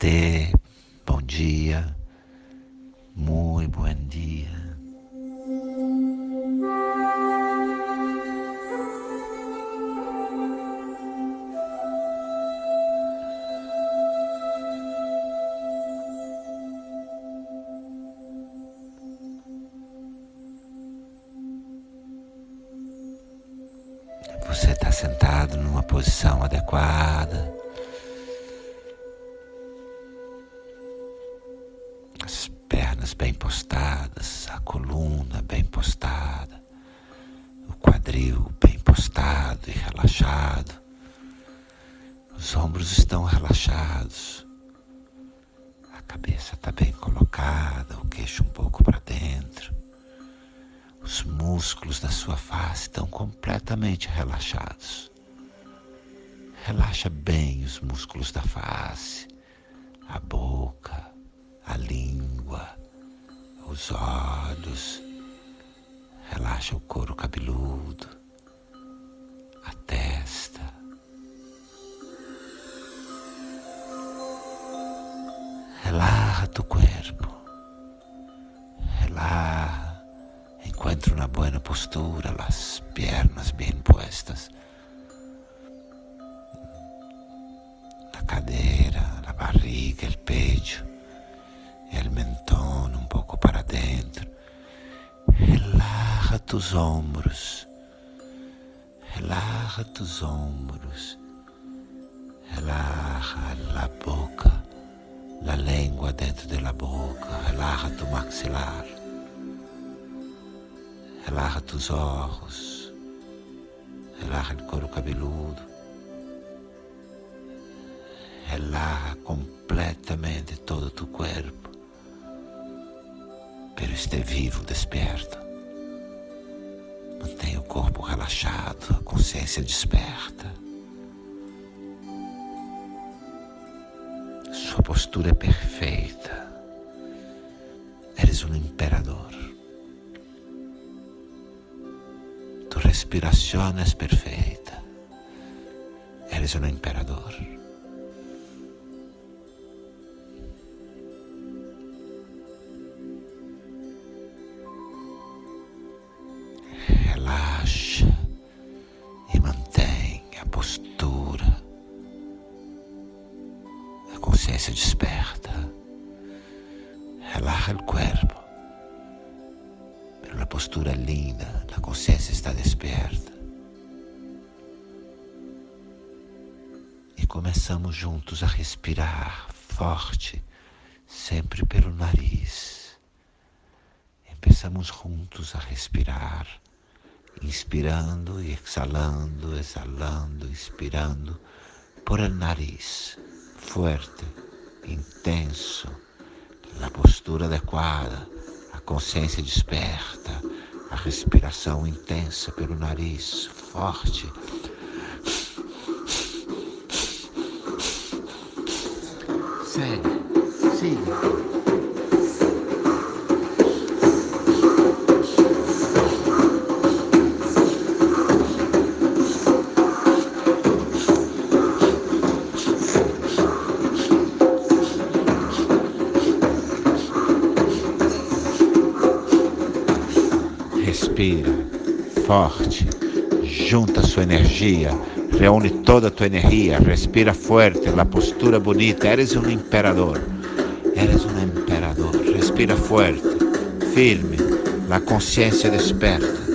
Namastê, bom dia, muito bom dia. Bem postadas, a coluna bem postada, o quadril bem postado e relaxado. Os ombros estão relaxados. A cabeça está bem colocada, o queixo um pouco para dentro. Os músculos da sua face estão completamente relaxados. Relaxa bem os músculos da face, a boca, a língua, os olhos. Relaxa o couro cabeludo, a testa. Relaxa tu corpo. Relaxa Encuentra una buena postura, las piernas bien puestas, la cadera, la barriga, el pecho, el mentón Relaja tus hombros, relaja tus hombros, relaja la boca, la lengua dentro de la boca, relaja tu maxilar. Relaxa tus ojos, relaxa o couro cabeludo, relaxa completamente todo tu corpo, pero esté vivo, desperto. Mantenha o corpo relaxado, a consciência desperta. Sua postura é perfeita. Eres um imperador. respiración es perfecta. Eres un emperador. Começamos juntos a respirar forte, sempre pelo nariz. Começamos juntos a respirar, inspirando e exhalando, exhalando, inspirando por el nariz, forte, intenso, na postura adequada, a consciência desperta a respiração intensa pelo nariz, forte. Segue, siga. Respira forte, junta sua energia, reúne toda a tua energia, respira forte, na postura bonita. Eres um imperador, eres um imperador. Respira forte, firme, na consciência desperta.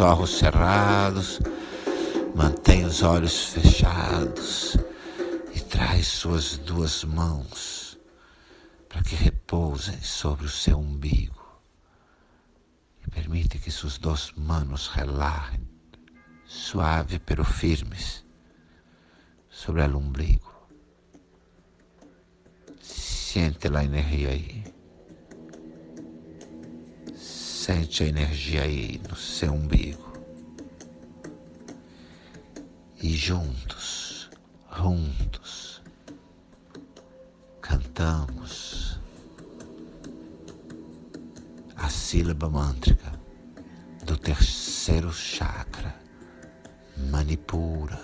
Os cerrados, mantenha os olhos fechados e traz suas duas mãos para que repousem sobre o seu umbigo. E permite que suas duas mãos relaxem, suave pero firmes, sobre o umbigo. Sente a energia aí. Sente a energia aí no seu umbigo. E juntos, juntos, cantamos a sílaba mântrica do terceiro chakra, Manipura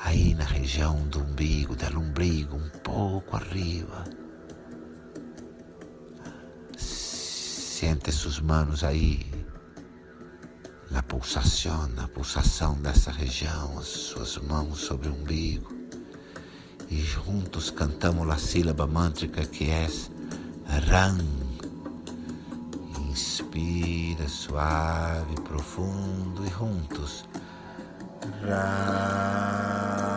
aí na região do umbigo, do umbigo, um pouco arriba. Sente suas mãos aí, na pulsação, na pulsação dessa região, as suas mãos sobre o umbigo. E juntos cantamos a sílaba mântrica que é Ram. Inspira suave, profundo e juntos. Ram.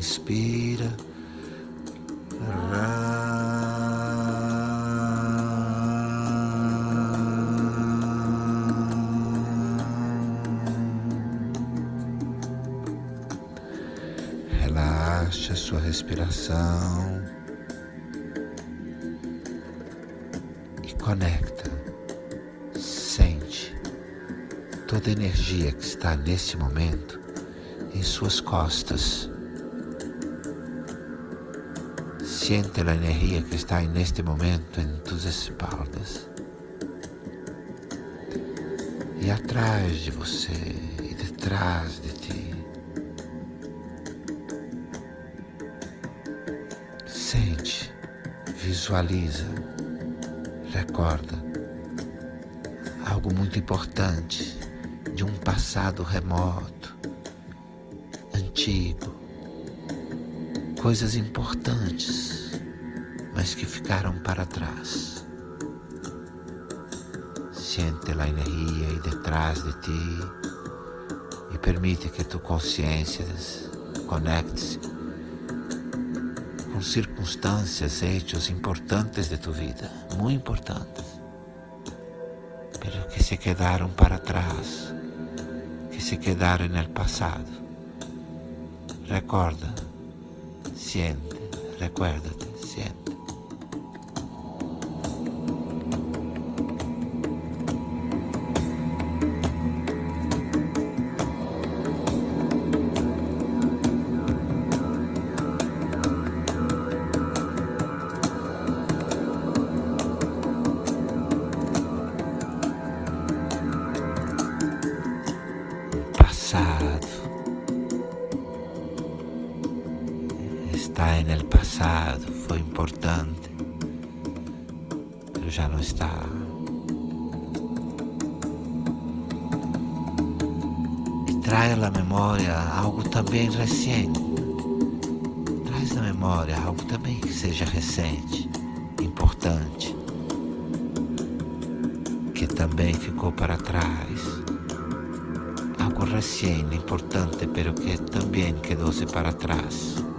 Inspira. Relaxa sua respiração e conecta, sente toda a energia que está nesse momento em suas costas. Siente a energia que está neste momento em tus espaldas. E atrás de você e detrás de ti. Sente, visualiza, recorda algo muito importante de um passado remoto, antigo, coisas importantes mas que ficaram para trás. Sente a energia aí detrás de ti e permite que tu consciência conecte-se com circunstâncias, hechos importantes de tu vida, muito importantes, pero que se quedaram para trás, que se quedaram no passado. Recorda, siente, recuérdate, siente. Está en el pasado, fue importante, pero ya no está. Y trae a la memoria algo também recente. Traz na memória algo também que seja recente, importante, que também ficou para trás. Algo recente, importante, pero que também quedou-se para trás.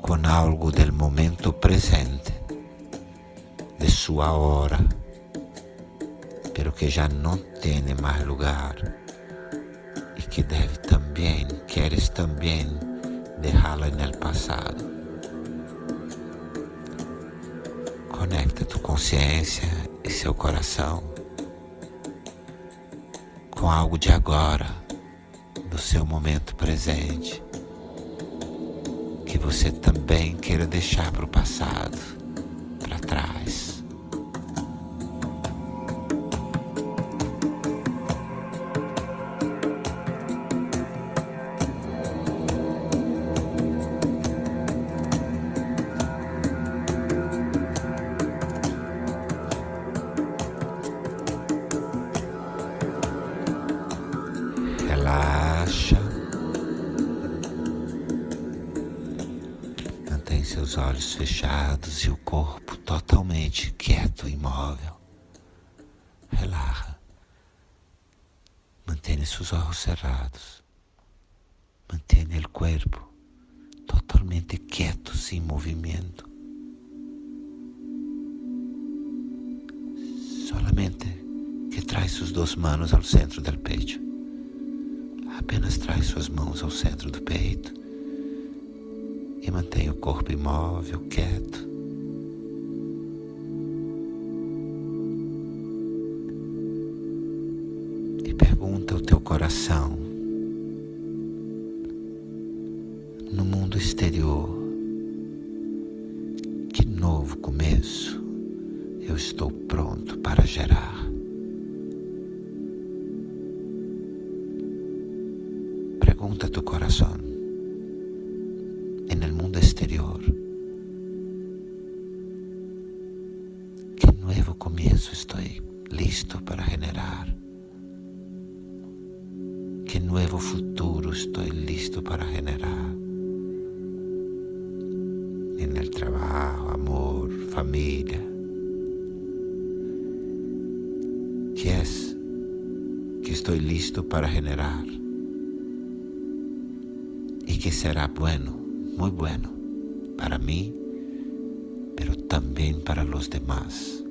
Com algo del momento presente, de sua hora, pero que já não tem mais lugar e que deve também, queres também deixá-la no passado. Conecta tu consciência e seu coração com algo de agora, do seu momento presente, você também queira deixar para o passado, para trás. Relaxa. Os olhos fechados e o corpo totalmente quieto, imóvel. Relaxa. Mantenha seus olhos cerrados. Mantenha o corpo totalmente quieto, sem movimento. Solamente que traz suas duas mãos ao centro do peito. Apenas traz suas mãos ao centro do peito e mantenha o corpo imóvel, quieto. E pergunta ao teu coração, no mundo exterior, que novo começo eu estou pronto para gerar. Para generar. ¿Qué nuevo futuro estoy listo para generar? En el trabajo, amor, familia. ¿Qué es que estoy listo para generar? Y que será bueno, muy bueno, para mí, pero también para los demás.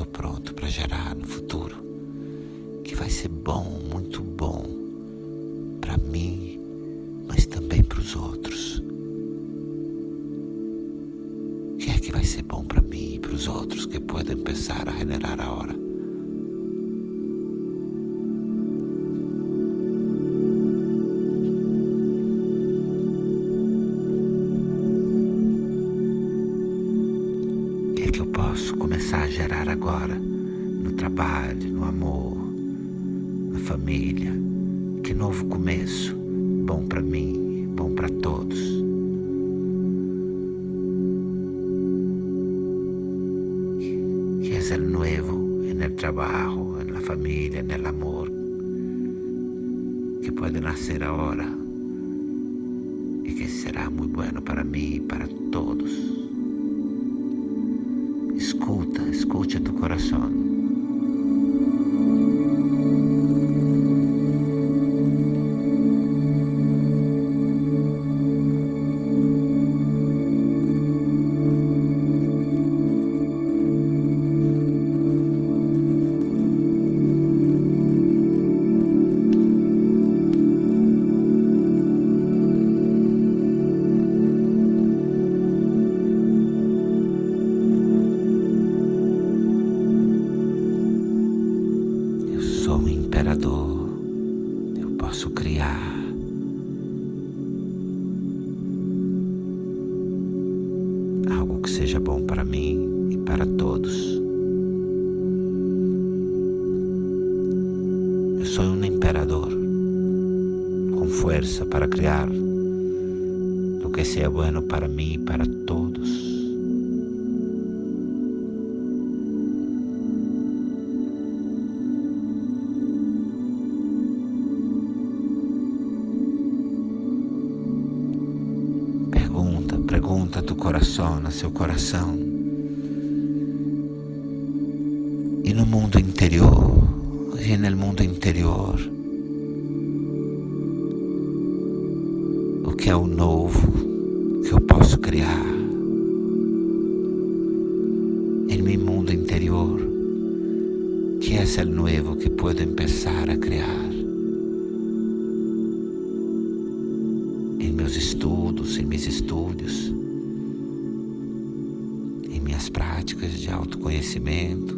Estou pronto para gerar no futuro, que vai ser bom, muito bom para mim, mas também para os outros. O que é que vai ser bom para mim e para os outros que podem pensar a generar a Que é o novo no trabalho, na família, no amor, que pode nascer agora e que será muito bueno para mim e para todos. Escuta, escucha tu corazón. Que seja bueno para mim e para todos. Pergunta tu coração, no seu coração. E no mundo interior, e no mundo interior, que é o novo que eu posso criar? Em meu mundo interior, que é o novo que posso começar a criar? em meus estudos, em meus estúdios, em minhas práticas de autoconhecimento,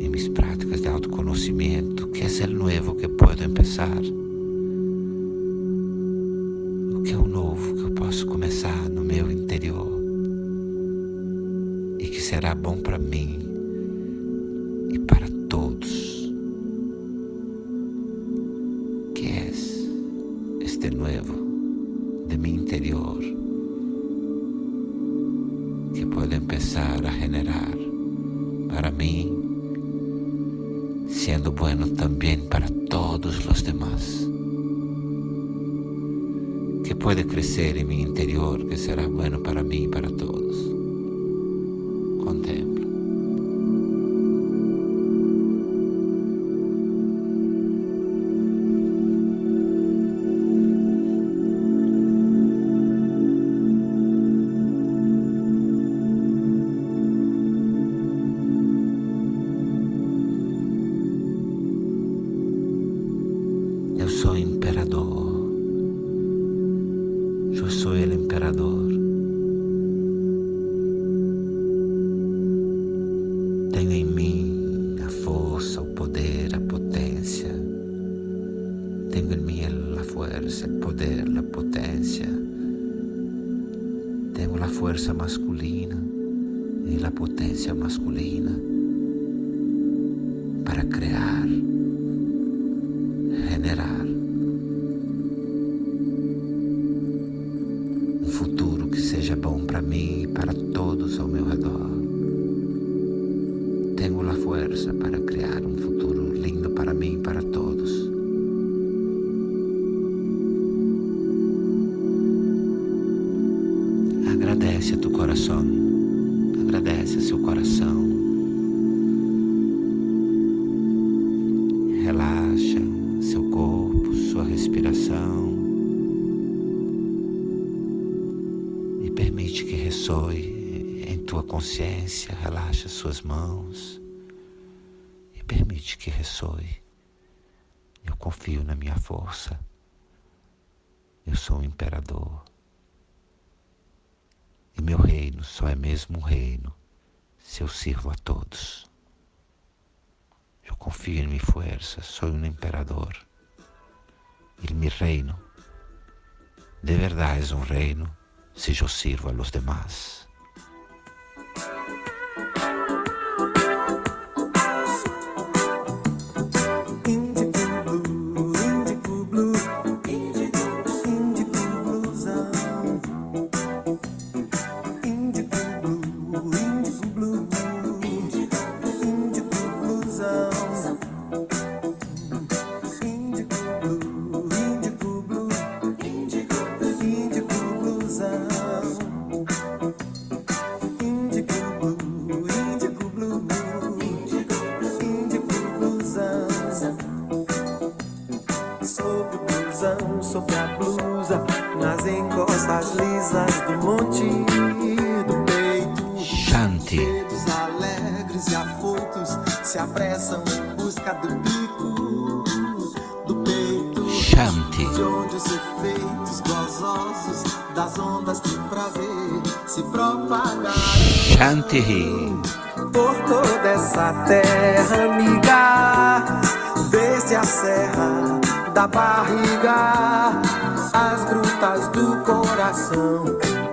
em minhas práticas de autoconhecimento, que é o novo que posso começar? Bom para mim e para de mi interior que puedo empezar a generar para mí, siendo bueno también para todos los demás. pode crescer em meu interior que será bueno para mim e para todos. E permite que ressoe em tua consciência. Relaxa suas mãos. E permite que ressoe. Eu confio na minha força. Eu sou o imperador. E meu reino só é mesmo um reino se eu sirvo a todos. Eu confio em minha força, sou um imperador. E meu reino, de verdade, é um reino se eu sirvo a los demás. Blusa, nas encostas lisas do monte do peito. Shanti, Dedos alegres e afoitos se apressam em busca do pico do peito. Shanti, De onde os efeitos gozosos das ondas de prazer se propagaram Shanti Hi. por toda essa terra amiga, desde a serra da barriga, as grutas do coração.